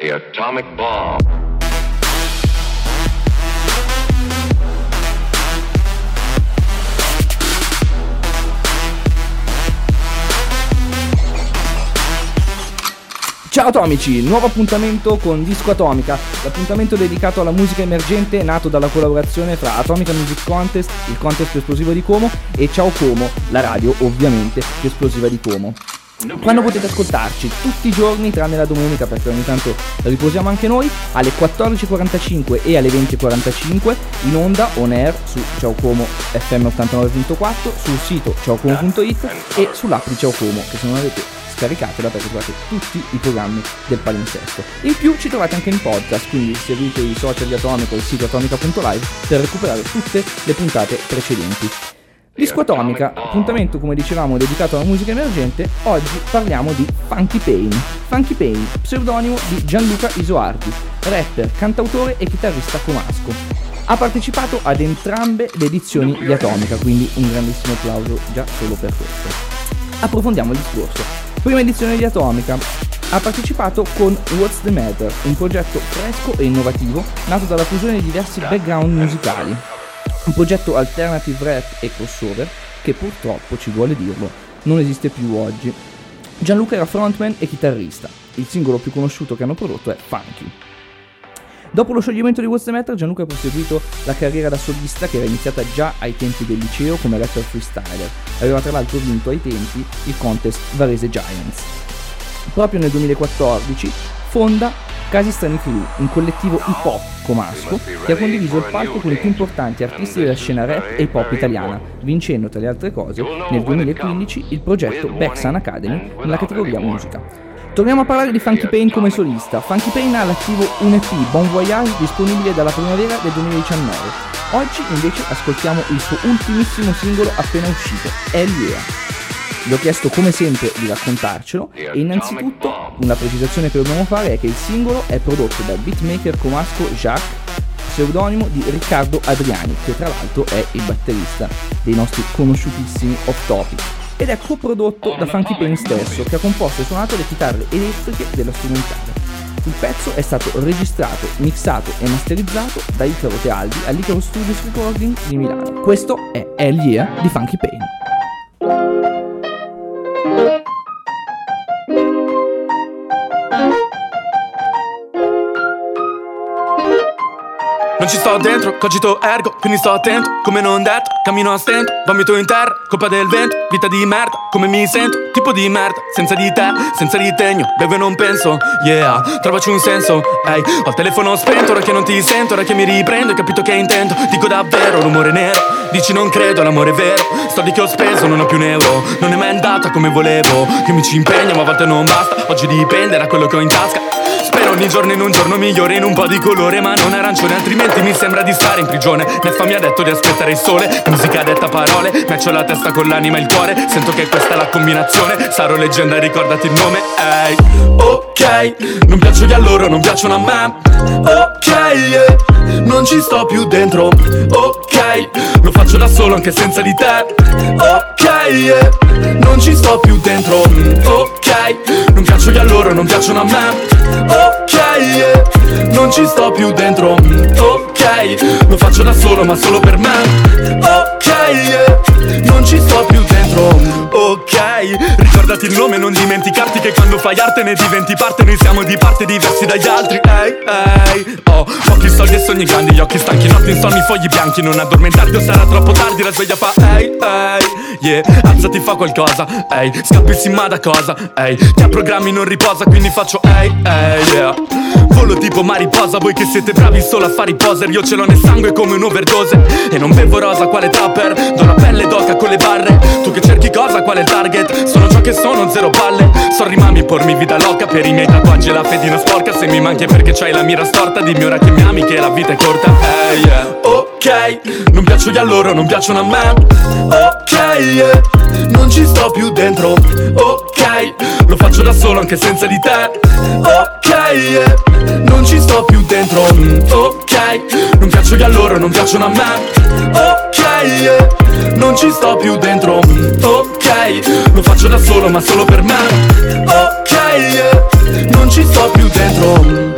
The atomic bomb. Ciao atomici, nuovo appuntamento con Disco Atomica, l'appuntamento dedicato alla musica emergente nato dalla collaborazione tra Atomica Music Contest, il contest esplosivo di Como, e Ciao Como, la radio ovviamente più esplosiva di Como. Quando potete ascoltarci tutti i giorni tranne la domenica perché ogni tanto riposiamo anche noi alle 14.45 e alle 20.45 in onda on air su Ciao Como FM 89.4 sul sito ciaocomo.it e sull'app di Ciao Como che se non avete scaricatela perché trovate tutti i programmi del palinsesto. In più ci trovate anche in podcast, quindi seguite i social di Atomico e il sito atomica.live per recuperare tutte le puntate precedenti. Disco Atomica, appuntamento come dicevamo dedicato alla musica emergente, oggi parliamo di Funky Pain. Funky Pain, pseudonimo di Gianluca Isoardi, rapper, cantautore e chitarrista comasco. Ha partecipato ad entrambe le edizioni di Atomica, quindi un grandissimo applauso già solo per questo. Approfondiamo il discorso. Prima edizione di Atomica. Ha partecipato con What's the Matter, un progetto fresco e innovativo nato dalla fusione di diversi background musicali. Un progetto alternative rap e crossover che purtroppo, ci vuole dirlo, non esiste più oggi. Gianluca era frontman e chitarrista. Il singolo più conosciuto che hanno prodotto è Funky. Dopo lo scioglimento di What's the Matter, Gianluca ha proseguito la carriera da solista che era iniziata già ai tempi del liceo come rapper freestyler. Aveva tra l'altro vinto ai tempi il contest Varese Giants. Proprio nel 2014 fonda Casi Strani Crew, un collettivo hip hop comasco che ha condiviso il palco con i più importanti artisti della scena rap e hip hop italiana, vincendo tra le altre cose nel 2015 il progetto Backsun Academy nella categoria musica. Torniamo a parlare di Funky Pain come solista. Funky Pain ha all'attivo un EP, Bon Voyage, disponibile dalla primavera del 2019. Oggi invece ascoltiamo il suo ultimissimo singolo appena uscito, Hell Gli ho chiesto come sempre di raccontarcelo e innanzitutto una precisazione che dobbiamo fare è che il singolo è prodotto dal beatmaker comasco Jacques, pseudonimo di Riccardo Adriani, che tra l'altro è il batterista dei nostri conosciutissimi Off Topic ed è coprodotto da Funky Pain stesso che ha composto e suonato le chitarre elettriche della strumentale. Il pezzo è stato registrato, mixato e masterizzato da Icaro Tealdi all'Icaro Studios Recording di Milano. Questo è Yeah di Funky Pain. Non ci sto dentro, cogito ergo, quindi sto attento. Come non detto, cammino a stento Vomito in terra, colpa del vento. Vita di merda, come mi sento Tipo di merda, senza di te, senza ritegno Bevo e non penso, yeah. Trovaci un senso, ehi. Hey. Ho il telefono spento, ora che non ti sento Ora che mi riprendo, hai capito che intento Dico davvero, l'umore nero. Dici non credo, l'amore è vero. Soldi che ho speso, non ho più un euro. Non è mai andata come volevo. Che mi ci impegno, ma a volte non basta. Oggi dipende da quello che ho in tasca ogni giorno in un giorno migliore in un po' di colore ma non arancione Altrimenti mi sembra di stare in prigione Neffa mi ha detto di aspettare il sole Musica detta parole Matcho la testa con l'anima e il cuore Sento che questa è la combinazione Sarò leggenda ricordati il nome Ehi, hey. ok Non piaccio a loro, non piacciono a me Ok, yeah. non ci sto più dentro Ok, lo faccio da solo anche senza di te Ok, yeah. non ci sto più dentro Ok, non piaccio a loro, non piacciono a me Ok, yeah. non ci sto più dentro Ok, lo faccio da solo ma solo per me Ok, yeah. non ci sto più dentro Ok, ricordati il nome, non dimenticarti che quando fai arte ne diventi parte Noi siamo di parte diversi dagli altri Ehi, ehi, oh Pochi soldi e sogni grandi, gli occhi stanchi, notti insonni, fogli bianchi Non addormentarti o sarà troppo tardi, la sveglia fa Ehi, ehi, yeah Alzati, fa qualcosa, ehi Scappi ma da cosa, ehi Chi ha programmi non riposa, quindi faccio ehi, ehi, yeah. Volo tipo mariposa, voi che siete bravi solo a fare i poser. Io ce l'ho nel sangue come un'overdose. E non bevo rosa, quale tapper Do la pelle d'oca con le barre. Tu che cerchi cosa, quale target? Sono ciò che sono, zero palle Sorry mami, pormi vita loca Per i miei tatuaggi e la fedina sporca. Se mi manchi è perché c'hai la mira storta. Dimmi ora che mi ami, che la vita è corta. Ehi, yeah. Ok, non piaccio a loro, non piacciono a me. Ok, yeah. non ci sto più dentro Ok, lo faccio da solo anche senza di te Ok, yeah. non ci sto più dentro Ok, non piaccio a loro, non piacciono a me Ok, yeah. non ci sto più dentro Ok, lo faccio da solo ma solo per me Ok, yeah. non ci sto più dentro